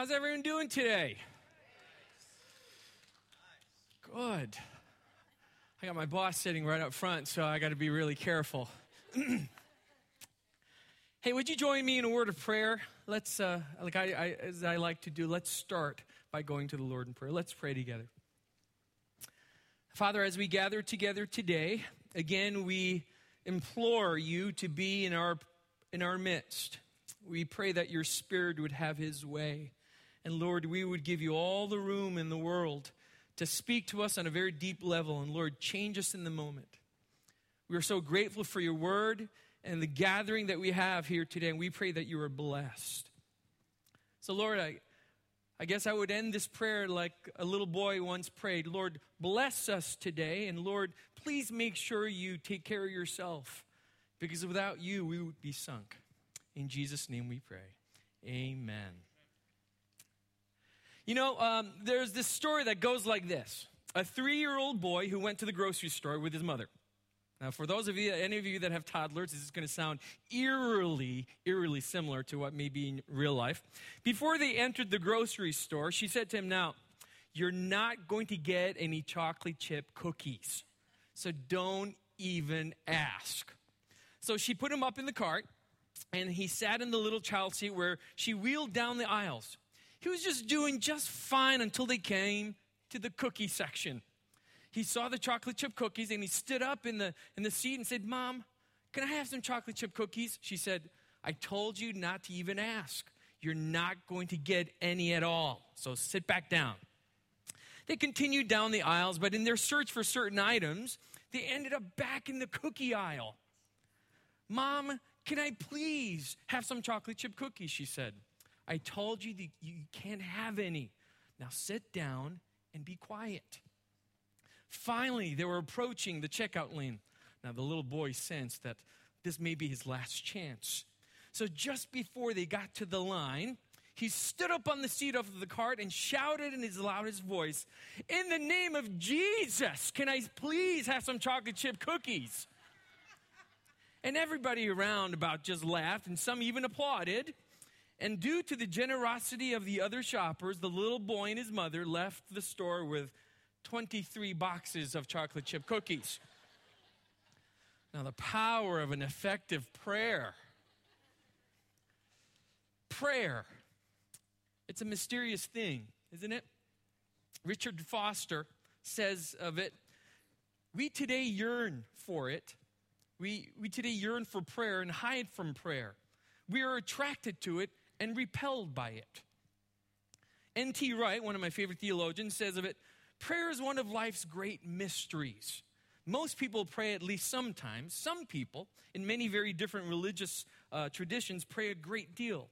How's everyone doing today? Good. I got my boss sitting right up front, so I got to be really careful. hey, would you join me in a word of prayer? Let's, uh, like I, I, as I like to do, let's start by going to the Lord in prayer. Let's pray together. Father, as we gather together today, again, we implore you to be in our, in our midst. We pray that your Spirit would have his way. And Lord, we would give you all the room in the world to speak to us on a very deep level. And Lord, change us in the moment. We are so grateful for your word and the gathering that we have here today. And we pray that you are blessed. So, Lord, I, I guess I would end this prayer like a little boy once prayed Lord, bless us today. And Lord, please make sure you take care of yourself because without you, we would be sunk. In Jesus' name we pray. Amen. You know, um, there's this story that goes like this a three year old boy who went to the grocery store with his mother. Now, for those of you, any of you that have toddlers, this is going to sound eerily, eerily similar to what may be in real life. Before they entered the grocery store, she said to him, Now, you're not going to get any chocolate chip cookies. So don't even ask. So she put him up in the cart, and he sat in the little child seat where she wheeled down the aisles. He was just doing just fine until they came to the cookie section. He saw the chocolate chip cookies and he stood up in the, in the seat and said, Mom, can I have some chocolate chip cookies? She said, I told you not to even ask. You're not going to get any at all. So sit back down. They continued down the aisles, but in their search for certain items, they ended up back in the cookie aisle. Mom, can I please have some chocolate chip cookies? She said. I told you that you can't have any. Now sit down and be quiet. Finally, they were approaching the checkout lane. Now, the little boy sensed that this may be his last chance. So, just before they got to the line, he stood up on the seat of the cart and shouted in his loudest voice, In the name of Jesus, can I please have some chocolate chip cookies? And everybody around about just laughed, and some even applauded. And due to the generosity of the other shoppers, the little boy and his mother left the store with 23 boxes of chocolate chip cookies. Now, the power of an effective prayer. Prayer. It's a mysterious thing, isn't it? Richard Foster says of it We today yearn for it. We, we today yearn for prayer and hide from prayer. We are attracted to it and repelled by it. N.T. Wright, one of my favorite theologians, says of it prayer is one of life's great mysteries. Most people pray at least sometimes. Some people, in many very different religious uh, traditions, pray a great deal.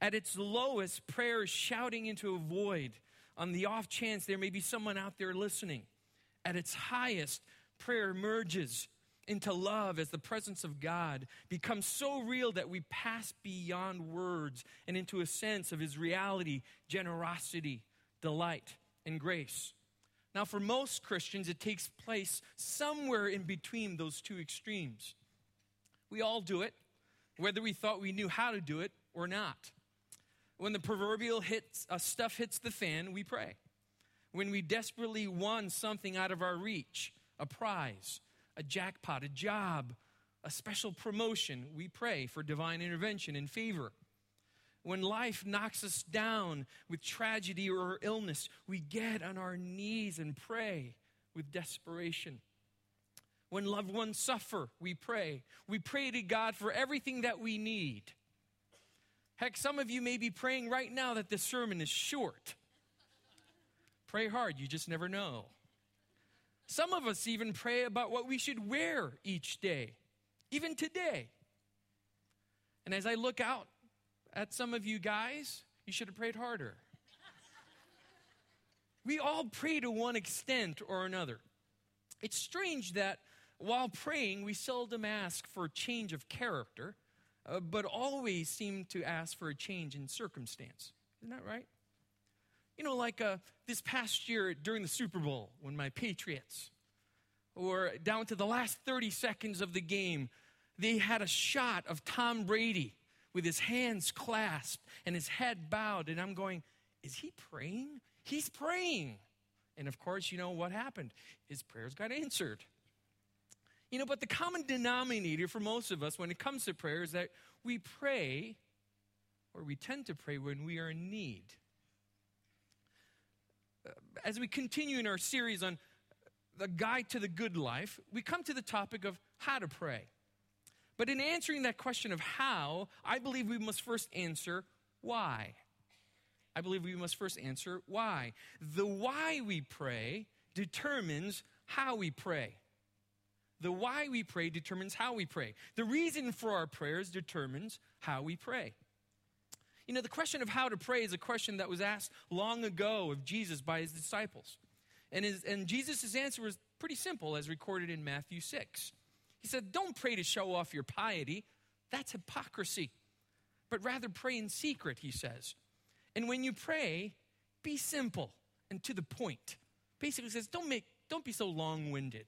At its lowest, prayer is shouting into a void on the off chance there may be someone out there listening. At its highest, prayer emerges into love as the presence of God becomes so real that we pass beyond words and into a sense of His reality, generosity, delight, and grace. Now, for most Christians, it takes place somewhere in between those two extremes. We all do it, whether we thought we knew how to do it or not. When the proverbial hits, uh, stuff hits the fan, we pray. When we desperately want something out of our reach, a prize, a jackpot, a job, a special promotion, we pray for divine intervention and favor. When life knocks us down with tragedy or illness, we get on our knees and pray with desperation. When loved ones suffer, we pray. We pray to God for everything that we need. Heck, some of you may be praying right now that this sermon is short. Pray hard, you just never know. Some of us even pray about what we should wear each day, even today. And as I look out at some of you guys, you should have prayed harder. we all pray to one extent or another. It's strange that while praying, we seldom ask for a change of character, uh, but always seem to ask for a change in circumstance. Isn't that right? You know, like uh, this past year during the Super Bowl when my Patriots, or down to the last 30 seconds of the game, they had a shot of Tom Brady with his hands clasped and his head bowed. And I'm going, Is he praying? He's praying. And of course, you know what happened? His prayers got answered. You know, but the common denominator for most of us when it comes to prayer is that we pray, or we tend to pray when we are in need. As we continue in our series on the guide to the good life, we come to the topic of how to pray. But in answering that question of how, I believe we must first answer why. I believe we must first answer why. The why we pray determines how we pray. The why we pray determines how we pray. The reason for our prayers determines how we pray. You know, the question of how to pray is a question that was asked long ago of Jesus by his disciples. And, his, and Jesus' answer was pretty simple, as recorded in Matthew 6. He said, Don't pray to show off your piety, that's hypocrisy. But rather pray in secret, he says. And when you pray, be simple and to the point. Basically says, don't make don't be so long-winded.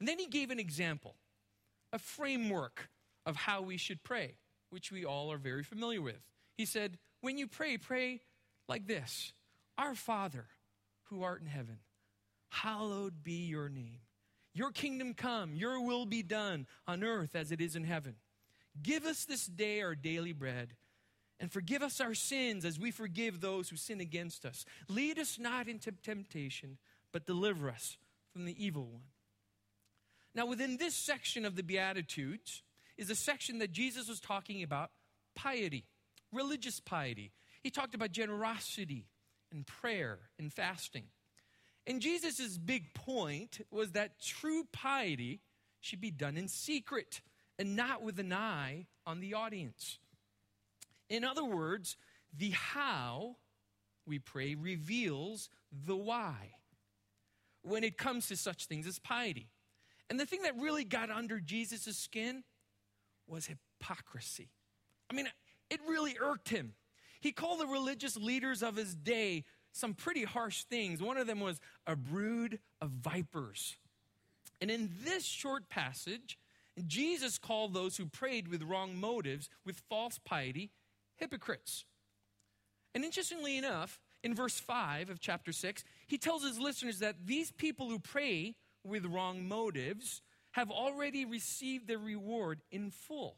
And then he gave an example, a framework of how we should pray, which we all are very familiar with. He said, When you pray, pray like this Our Father, who art in heaven, hallowed be your name. Your kingdom come, your will be done on earth as it is in heaven. Give us this day our daily bread and forgive us our sins as we forgive those who sin against us. Lead us not into temptation, but deliver us from the evil one. Now, within this section of the Beatitudes is a section that Jesus was talking about piety, religious piety. He talked about generosity and prayer and fasting. And Jesus' big point was that true piety should be done in secret and not with an eye on the audience. In other words, the how we pray reveals the why when it comes to such things as piety. And the thing that really got under Jesus' skin was hypocrisy. I mean, it really irked him. He called the religious leaders of his day some pretty harsh things. One of them was a brood of vipers. And in this short passage, Jesus called those who prayed with wrong motives, with false piety, hypocrites. And interestingly enough, in verse 5 of chapter 6, he tells his listeners that these people who pray with wrong motives have already received their reward in full.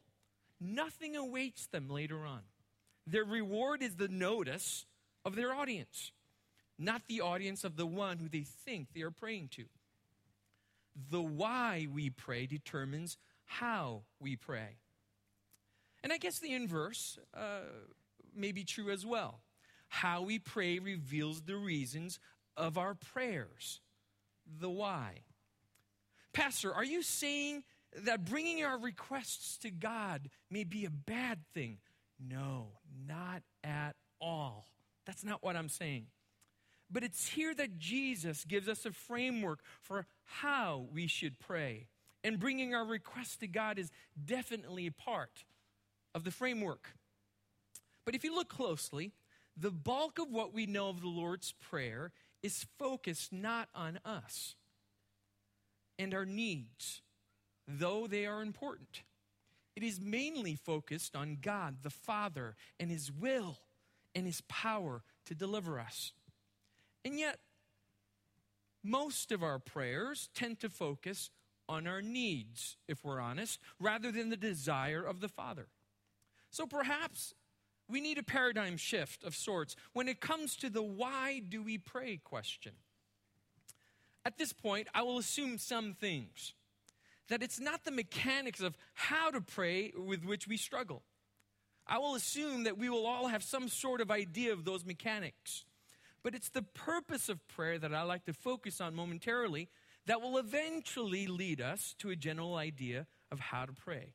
Nothing awaits them later on. Their reward is the notice of their audience, not the audience of the one who they think they are praying to. The why we pray determines how we pray. And I guess the inverse uh, may be true as well. How we pray reveals the reasons of our prayers, the why. Pastor, are you saying that bringing our requests to God may be a bad thing? No, not at all. That's not what I'm saying. But it's here that Jesus gives us a framework for how we should pray. And bringing our requests to God is definitely a part of the framework. But if you look closely, the bulk of what we know of the Lord's Prayer is focused not on us and our needs, though they are important. It is mainly focused on God the Father and His will and His power to deliver us. And yet, most of our prayers tend to focus on our needs, if we're honest, rather than the desire of the Father. So perhaps we need a paradigm shift of sorts when it comes to the why do we pray question. At this point, I will assume some things. That it's not the mechanics of how to pray with which we struggle. I will assume that we will all have some sort of idea of those mechanics. But it's the purpose of prayer that I like to focus on momentarily that will eventually lead us to a general idea of how to pray.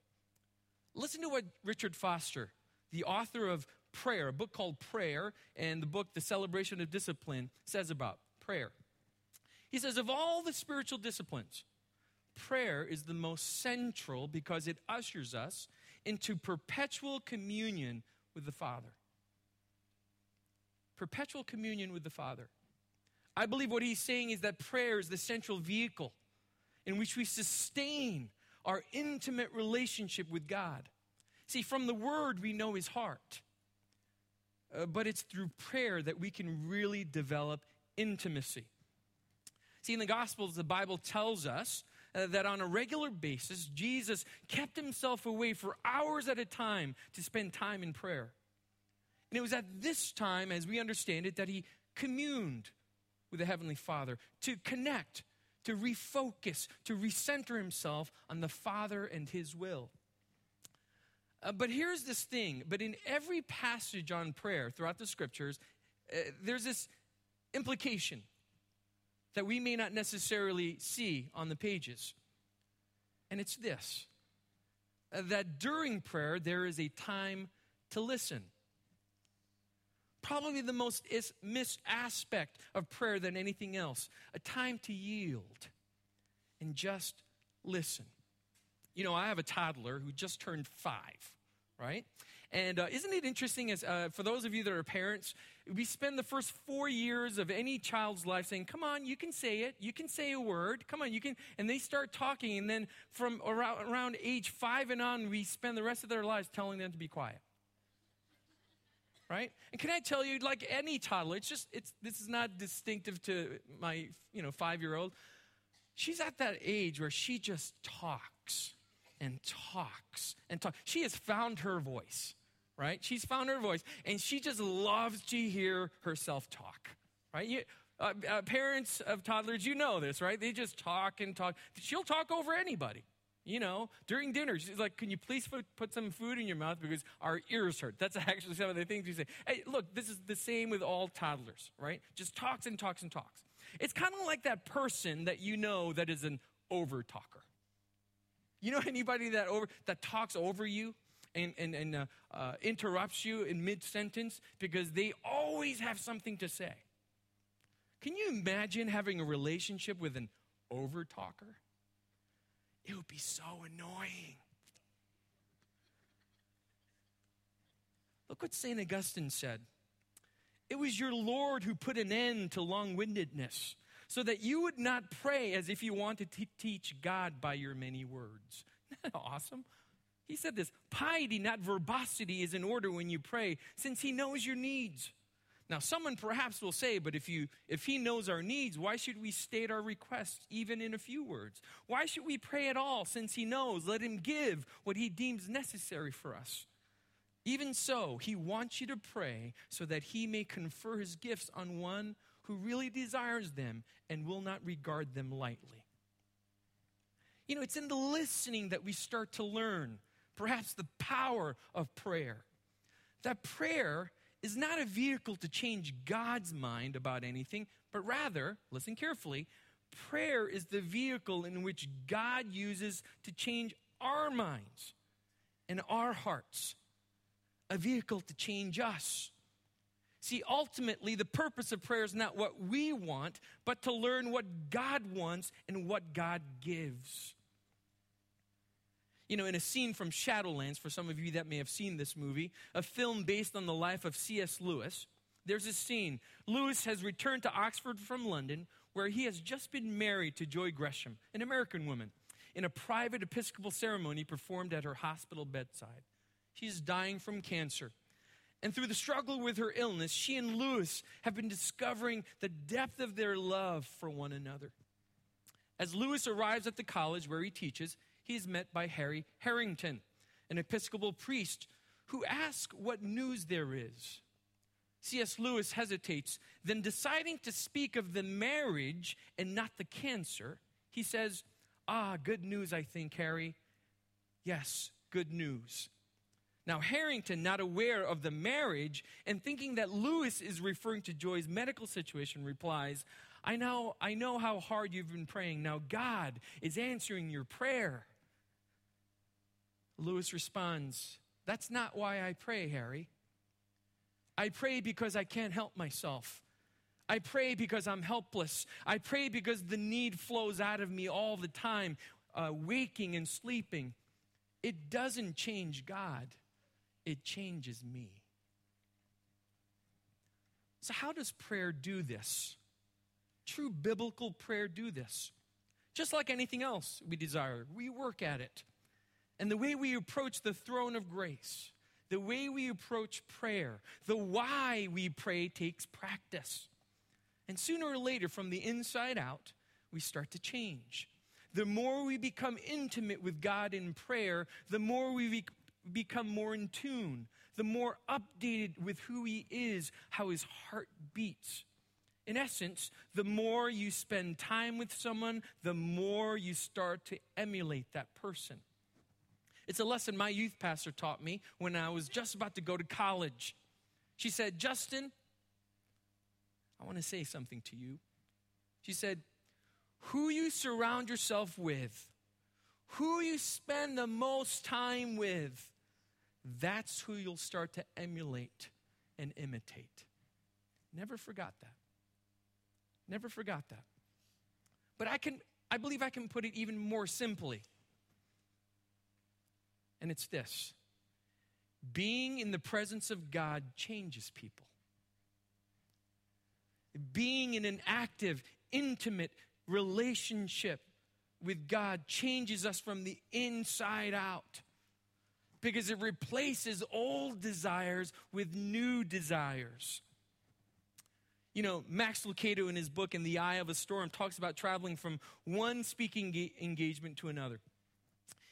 Listen to what Richard Foster, the author of Prayer, a book called Prayer, and the book The Celebration of Discipline, says about prayer. He says, Of all the spiritual disciplines, prayer is the most central because it ushers us into perpetual communion with the Father. Perpetual communion with the Father. I believe what he's saying is that prayer is the central vehicle in which we sustain our intimate relationship with God. See, from the word, we know his heart. Uh, but it's through prayer that we can really develop intimacy. See, in the Gospels, the Bible tells us uh, that on a regular basis, Jesus kept himself away for hours at a time to spend time in prayer. And it was at this time, as we understand it, that he communed with the Heavenly Father to connect, to refocus, to recenter himself on the Father and his will. Uh, but here's this thing, but in every passage on prayer throughout the scriptures, uh, there's this implication that we may not necessarily see on the pages. And it's this uh, that during prayer, there is a time to listen. Probably the most missed aspect of prayer than anything else a time to yield and just listen. You know, I have a toddler who just turned five, right? And uh, isn't it interesting, as uh, for those of you that are parents, we spend the first four years of any child's life saying, "Come on, you can say it. You can say a word. Come on, you can." And they start talking, and then from around, around age five and on, we spend the rest of their lives telling them to be quiet. Right? And can I tell you, like any toddler, it's just it's this is not distinctive to my you know five year old. She's at that age where she just talks and talks and talks. She has found her voice right? She's found her voice, and she just loves to hear herself talk, right? You, uh, uh, parents of toddlers, you know this, right? They just talk and talk. She'll talk over anybody. You know, during dinner, she's like, Can you please put, some food in your mouth because our ears hurt? That's actually some of the things you say. Hey, look, this is the same with all toddlers, right? Just talks and talks and talks. It's kind of like that person that you know that is an over talker. You know anybody that over that talks over you? and, and, and uh, uh, interrupts you in mid sentence because they always have something to say. Can you imagine having a relationship with an over talker? It would be so annoying. Look what St. Augustine said. It was your Lord who put an end to long windedness, so that you would not pray as if you wanted to teach God by your many words. Isn't that awesome? He said this piety, not verbosity, is in order when you pray, since He knows your needs. Now, someone perhaps will say, but if, you, if He knows our needs, why should we state our requests even in a few words? Why should we pray at all, since He knows? Let Him give what He deems necessary for us. Even so, He wants you to pray so that He may confer His gifts on one who really desires them and will not regard them lightly. You know, it's in the listening that we start to learn perhaps the power of prayer. That prayer is not a vehicle to change God's mind about anything, but rather, listen carefully, prayer is the vehicle in which God uses to change our minds and our hearts, a vehicle to change us. See, ultimately, the purpose of prayer is not what we want, but to learn what God wants and what God gives. You know, in a scene from Shadowlands, for some of you that may have seen this movie, a film based on the life of C.S. Lewis, there's a scene. Lewis has returned to Oxford from London, where he has just been married to Joy Gresham, an American woman, in a private Episcopal ceremony performed at her hospital bedside. She's dying from cancer. And through the struggle with her illness, she and Lewis have been discovering the depth of their love for one another. As Lewis arrives at the college where he teaches, he is met by Harry Harrington, an Episcopal priest, who asks what news there is. C.S. Lewis hesitates, then deciding to speak of the marriage and not the cancer, he says, Ah, good news, I think, Harry. Yes, good news. Now, Harrington, not aware of the marriage and thinking that Lewis is referring to Joy's medical situation, replies, I know, I know how hard you've been praying. Now, God is answering your prayer. Lewis responds, That's not why I pray, Harry. I pray because I can't help myself. I pray because I'm helpless. I pray because the need flows out of me all the time, uh, waking and sleeping. It doesn't change God, it changes me. So, how does prayer do this? True biblical prayer do this. Just like anything else we desire, we work at it. and the way we approach the throne of grace, the way we approach prayer, the why we pray takes practice. And sooner or later, from the inside out, we start to change. The more we become intimate with God in prayer, the more we become more in tune, the more updated with who He is, how His heart beats. In essence, the more you spend time with someone, the more you start to emulate that person. It's a lesson my youth pastor taught me when I was just about to go to college. She said, Justin, I want to say something to you. She said, Who you surround yourself with, who you spend the most time with, that's who you'll start to emulate and imitate. Never forgot that. Never forgot that. But I can I believe I can put it even more simply and it's this being in the presence of God changes people. Being in an active, intimate relationship with God changes us from the inside out because it replaces old desires with new desires. You know, Max Lucado in his book, In the Eye of a Storm, talks about traveling from one speaking engagement to another.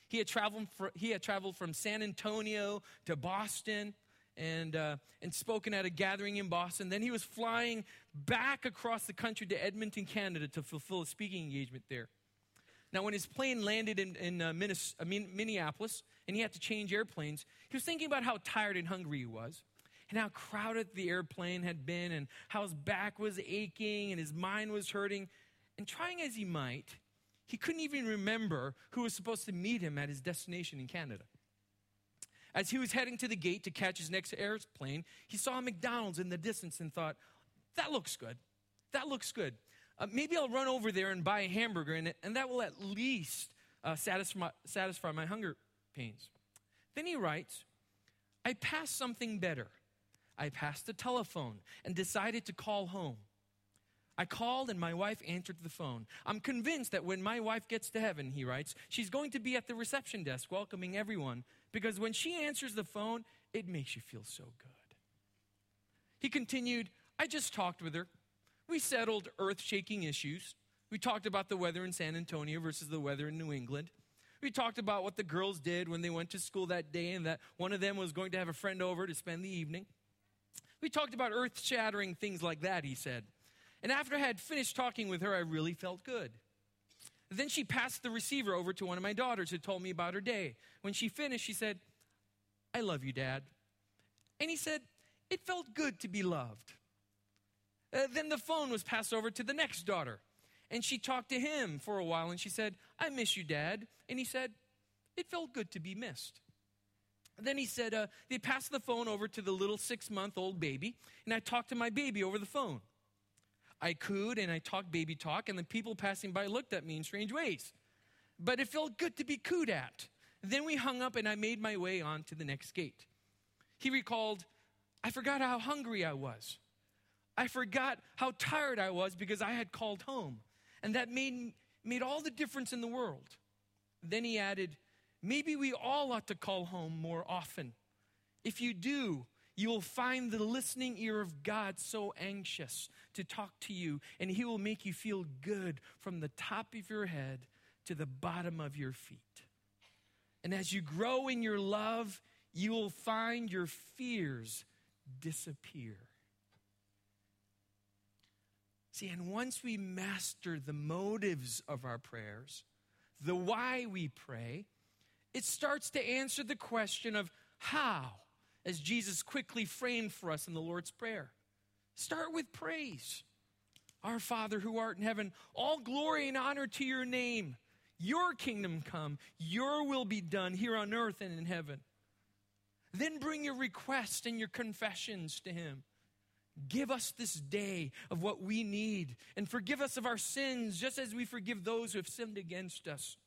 He had traveled, for, he had traveled from San Antonio to Boston and, uh, and spoken at a gathering in Boston. Then he was flying back across the country to Edmonton, Canada to fulfill a speaking engagement there. Now, when his plane landed in, in uh, uh Minneapolis and he had to change airplanes, he was thinking about how tired and hungry he was and how crowded the airplane had been and how his back was aching and his mind was hurting. And trying as he might, he couldn't even remember who was supposed to meet him at his destination in Canada. As he was heading to the gate to catch his next airplane, he saw McDonald's in the distance and thought, that looks good. That looks good. Uh, maybe I'll run over there and buy a hamburger, and, and that will at least uh, satisfy, satisfy my hunger pains. Then he writes, I passed something better. I passed the telephone and decided to call home. I called and my wife answered the phone. I'm convinced that when my wife gets to heaven, he writes, she's going to be at the reception desk welcoming everyone because when she answers the phone, it makes you feel so good. He continued, I just talked with her. We settled earth shaking issues. We talked about the weather in San Antonio versus the weather in New England. We talked about what the girls did when they went to school that day and that one of them was going to have a friend over to spend the evening. We talked about earth shattering things like that, he said. And after I had finished talking with her, I really felt good. Then she passed the receiver over to one of my daughters who told me about her day. When she finished, she said, I love you, Dad. And he said, It felt good to be loved. Uh, then the phone was passed over to the next daughter. And she talked to him for a while and she said, I miss you, Dad. And he said, It felt good to be missed. Then he said, uh, They passed the phone over to the little six month old baby, and I talked to my baby over the phone. I cooed and I talked baby talk, and the people passing by looked at me in strange ways. But it felt good to be cooed at. Then we hung up, and I made my way on to the next gate. He recalled, I forgot how hungry I was. I forgot how tired I was because I had called home. And that made, made all the difference in the world. Then he added, Maybe we all ought to call home more often. If you do, you will find the listening ear of God so anxious to talk to you, and He will make you feel good from the top of your head to the bottom of your feet. And as you grow in your love, you will find your fears disappear. See, and once we master the motives of our prayers, the why we pray, it starts to answer the question of how as Jesus quickly framed for us in the Lord's Prayer. Start with praise. Our Father who art in heaven, all glory and honor to your name. Your kingdom come, your will be done here on earth and in heaven. Then bring your requests and your confessions to Him. Give us this day of what we need and forgive us of our sins just as we forgive those who have sinned against us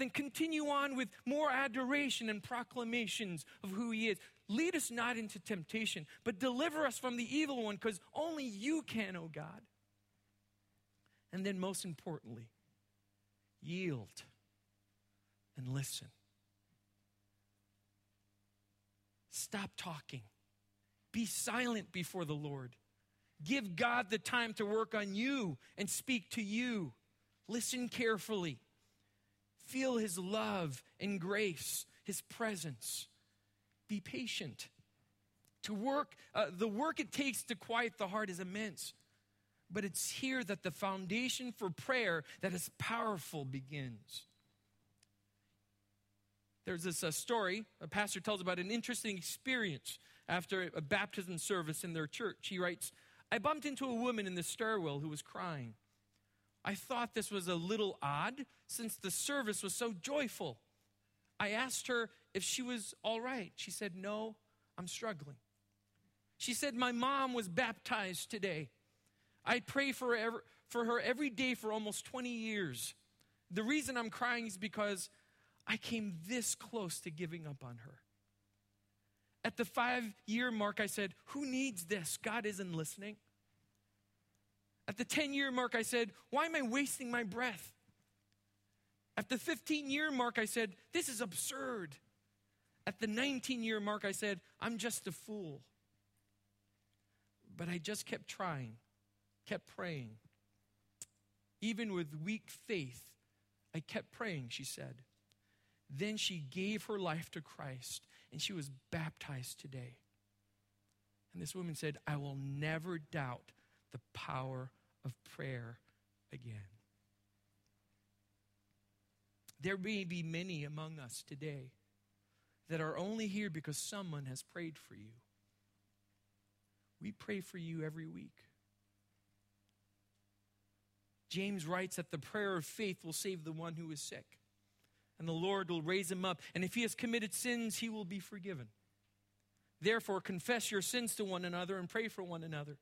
then continue on with more adoration and proclamations of who He is. Lead us not into temptation, but deliver us from the evil one, because only you can, O oh God. And then, most importantly, yield and listen. stop talking. Be silent before the Lord. Give God the time to work on you and speak to you. Listen carefully. Feel His love and grace, His presence. Be patient. To work, uh, the work it takes to quiet the heart is immense. But it's here that the foundation for prayer that is powerful begins. There's this uh, story a pastor tells about an interesting experience after a baptism service in their church. He writes, I bumped into a woman in the stairwell who was crying. I thought this was a little odd since the service was so joyful. I asked her if she was all right. She said, No, I'm struggling. She said, My mom was baptized today. I pray for for her every day for almost 20 years. The reason I'm crying is because I came this close to giving up on her. At the five year mark, I said, Who needs this? God isn't listening. At the 10 year mark, I said, Why am I wasting my breath? At the 15 year mark, I said, This is absurd. At the 19 year mark, I said, I'm just a fool. But I just kept trying, kept praying. Even with weak faith, I kept praying, she said. Then she gave her life to Christ and she was baptized today. And this woman said, I will never doubt the power of prayer again. There may be many among us today that are only here because someone has prayed for you. We pray for you every week. James writes that the prayer of faith will save the one who is sick and the Lord will raise him up. And if he has committed sins, he will be forgiven. Therefore, confess your sins to one another and pray for one another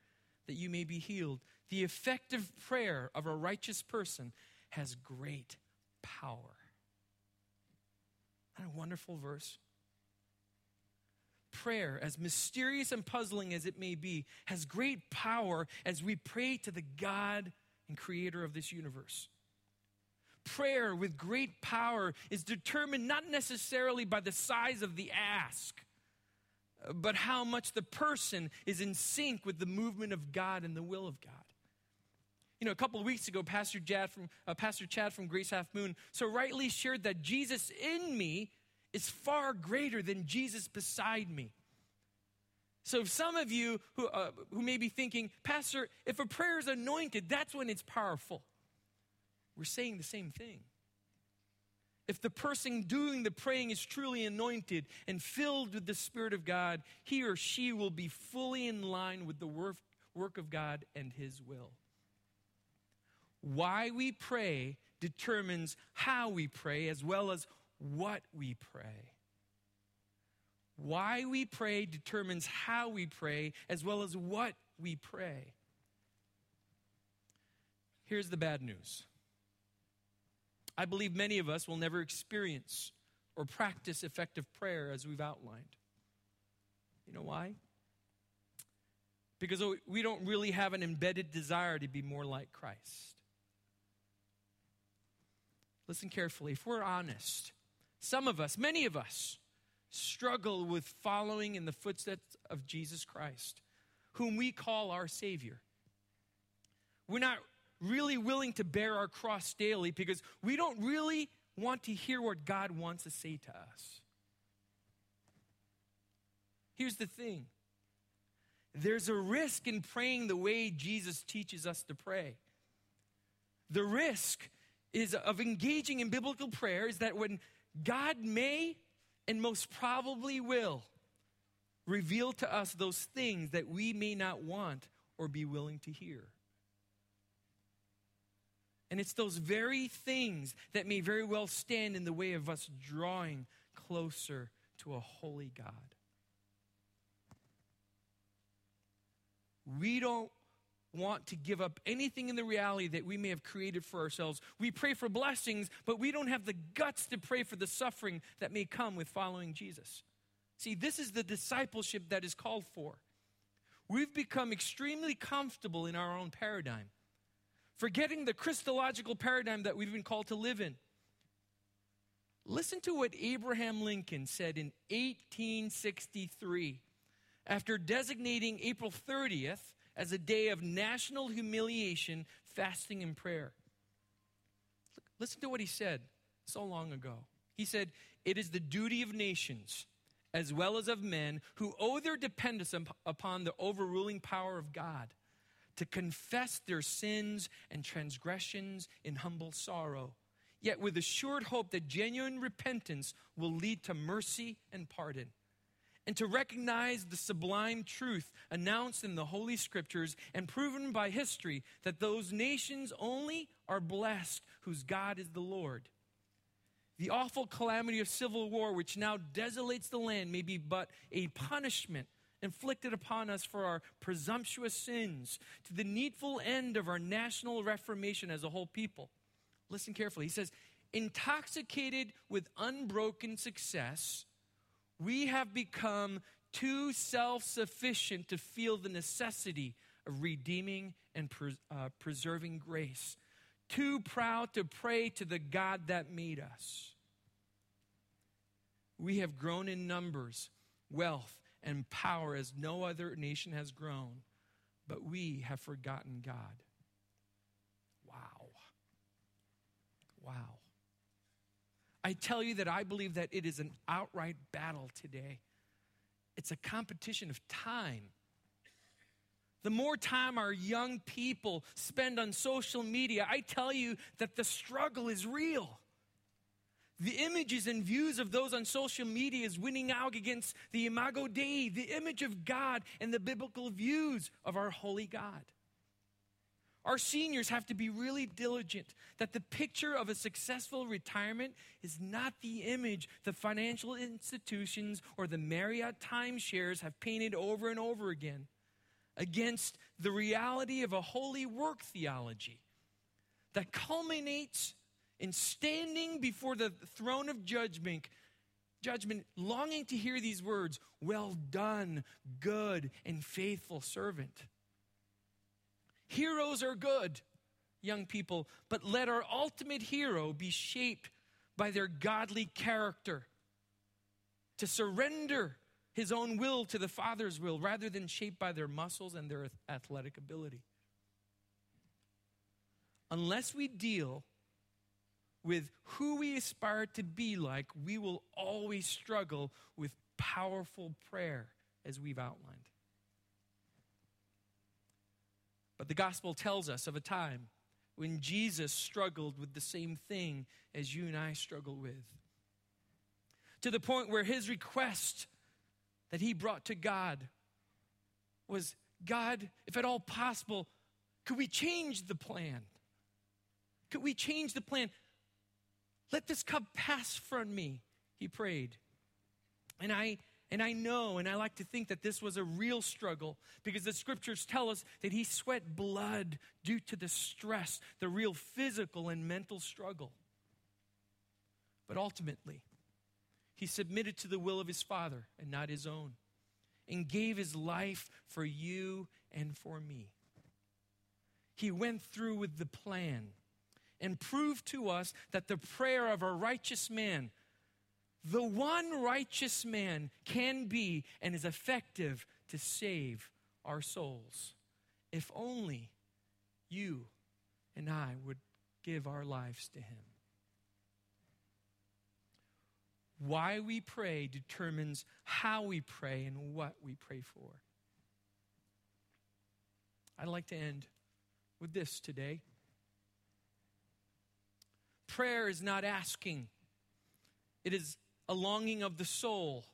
that you may be healed. The effective prayer of a righteous person has great power. What a wonderful verse. Prayer, as mysterious and puzzling as it may be, has great power as we pray to the God and creator of this universe prayer with great power is determined not necessarily by the size of the ask, but how much the person is in sync with the movement of God and the will of God. You know, a couple of weeks ago, Pastor Chad from, uh, Pastor Chad from Grace Half Moon so rightly shared that Jesus in me is far greater than Jesus beside me. So, some of you who, uh, who may be thinking, Pastor, if a prayer is anointed, that's when it's powerful. We're saying the same thing. If the person doing the praying is truly anointed and filled with the Spirit of God, he or she will be fully in line with the work, work of God and His will. Why we pray determines how we pray as well as what we pray. Why we pray determines how we pray as well as what we pray. Here's the bad news I believe many of us will never experience or practice effective prayer as we've outlined. You know why? Because we don't really have an embedded desire to be more like Christ. Listen carefully. If we're honest, some of us, many of us, struggle with following in the footsteps of Jesus Christ, whom we call our Savior. We're not really willing to bear our cross daily because we don't really want to hear what God wants to say to us. Here's the thing there's a risk in praying the way Jesus teaches us to pray. The risk is of engaging in biblical prayer is that when God may and most probably will reveal to us those things that we may not want or be willing to hear. And it's those very things that may very well stand in the way of us drawing closer to a holy God. We don't want to give up anything in the reality that we may have created for ourselves. We pray for blessings, but we don't have the guts to pray for the suffering that may come with following Jesus. See, this is the discipleship that is called for. We've become extremely comfortable in our own paradigm forgetting the Christological paradigm that we've been called to live in. Listen to what Abraham Lincoln said in 1863 after designating April 30th as a day of national humiliation, fasting, and prayer. Listen to what he said so long ago. He said, It is the duty of nations, as well as of men who owe their dependence upon the overruling power of God, to confess their sins and transgressions in humble sorrow yet with assured hope that genuine repentance will lead to mercy and pardon. And to recognize the sublime truth announced in the Holy Scriptures and proven by history that those nations only are blessed whose God is the Lord. The awful calamity of civil war, which now desolates the land, may be but a punishment inflicted upon us for our presumptuous sins to the needful end of our national reformation as a whole people. Listen carefully. He says, intoxicated with unbroken success, we have become too self sufficient to feel the necessity of redeeming and pres- uh, preserving grace, too proud to pray to the God that made us. We have grown in numbers, wealth, and power as no other nation has grown, but we have forgotten God. Wow. Wow. I tell you that I believe that it is an outright battle today. It's a competition of time. The more time our young people spend on social media, I tell you that the struggle is real. The images and views of those on social media is winning out against the imago Dei, the image of God, and the biblical views of our holy God. Our seniors have to be really diligent that the picture of a successful retirement is not the image the financial institutions or the Marriott timeshares have painted over and over again against the reality of a holy work theology that culminates in standing before the throne of judgment judgment longing to hear these words well done good and faithful servant Heroes are good, young people, but let our ultimate hero be shaped by their godly character. To surrender his own will to the Father's will rather than shaped by their muscles and their athletic ability. Unless we deal with who we aspire to be like, we will always struggle with powerful prayer as we've outlined. But the gospel tells us of a time when Jesus struggled with the same thing as you and I struggle with. To the point where his request that he brought to God was God, if at all possible, could we change the plan? Could we change the plan? Let this cup pass from me, he prayed. And I and I know and I like to think that this was a real struggle because the scriptures tell us that he sweat blood due to the stress, the real physical and mental struggle. But ultimately, he submitted to the will of his Father and not his own and gave his life for you and for me. He went through with the plan and prove to us that the prayer of a righteous man the one righteous man can be and is effective to save our souls. If only you and I would give our lives to him. Why we pray determines how we pray and what we pray for. I'd like to end with this today. Prayer is not asking, it is a longing of the soul.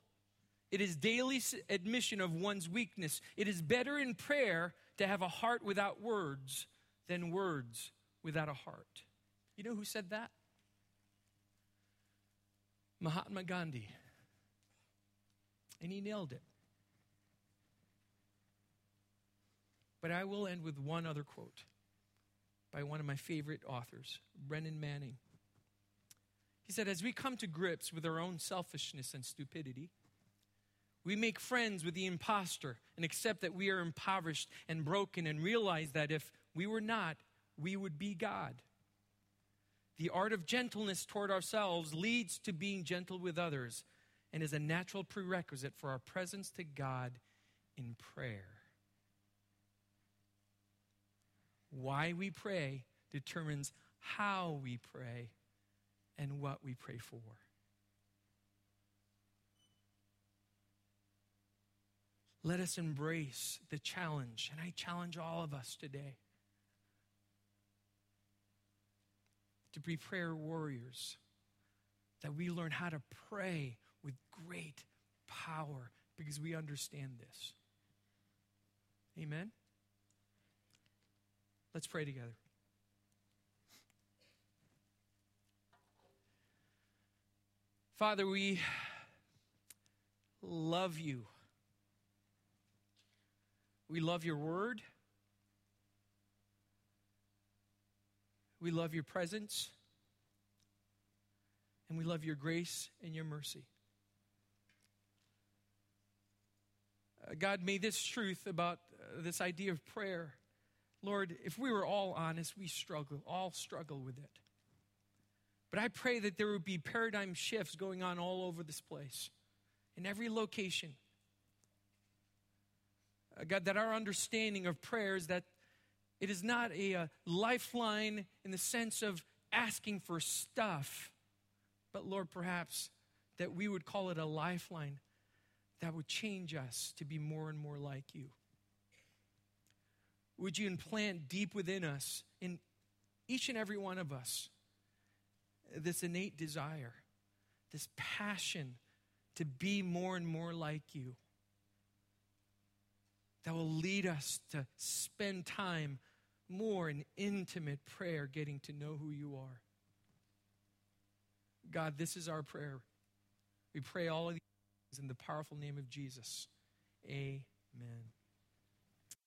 It is daily admission of one's weakness. It is better in prayer to have a heart without words than words without a heart. You know who said that? Mahatma Gandhi. And he nailed it. But I will end with one other quote by one of my favorite authors, Brennan Manning. He said, as we come to grips with our own selfishness and stupidity, we make friends with the impostor and accept that we are impoverished and broken and realize that if we were not, we would be God. The art of gentleness toward ourselves leads to being gentle with others and is a natural prerequisite for our presence to God in prayer. Why we pray determines how we pray and what we pray for. Let us embrace the challenge, and I challenge all of us today to be prayer warriors, that we learn how to pray with great power because we understand this. Amen? Let's pray together. Father, we love you. We love your word. We love your presence. And we love your grace and your mercy. Uh, God, may this truth about uh, this idea of prayer, Lord, if we were all honest, we struggle, all struggle with it. But I pray that there would be paradigm shifts going on all over this place, in every location. Uh, God, that our understanding of prayer is that it is not a, a lifeline in the sense of asking for stuff, but Lord, perhaps that we would call it a lifeline that would change us to be more and more like you. Would you implant deep within us, in each and every one of us, this innate desire, this passion to be more and more like you that will lead us to spend time more in intimate prayer, getting to know who you are. God, this is our prayer. We pray all of these in the powerful name of Jesus. Amen.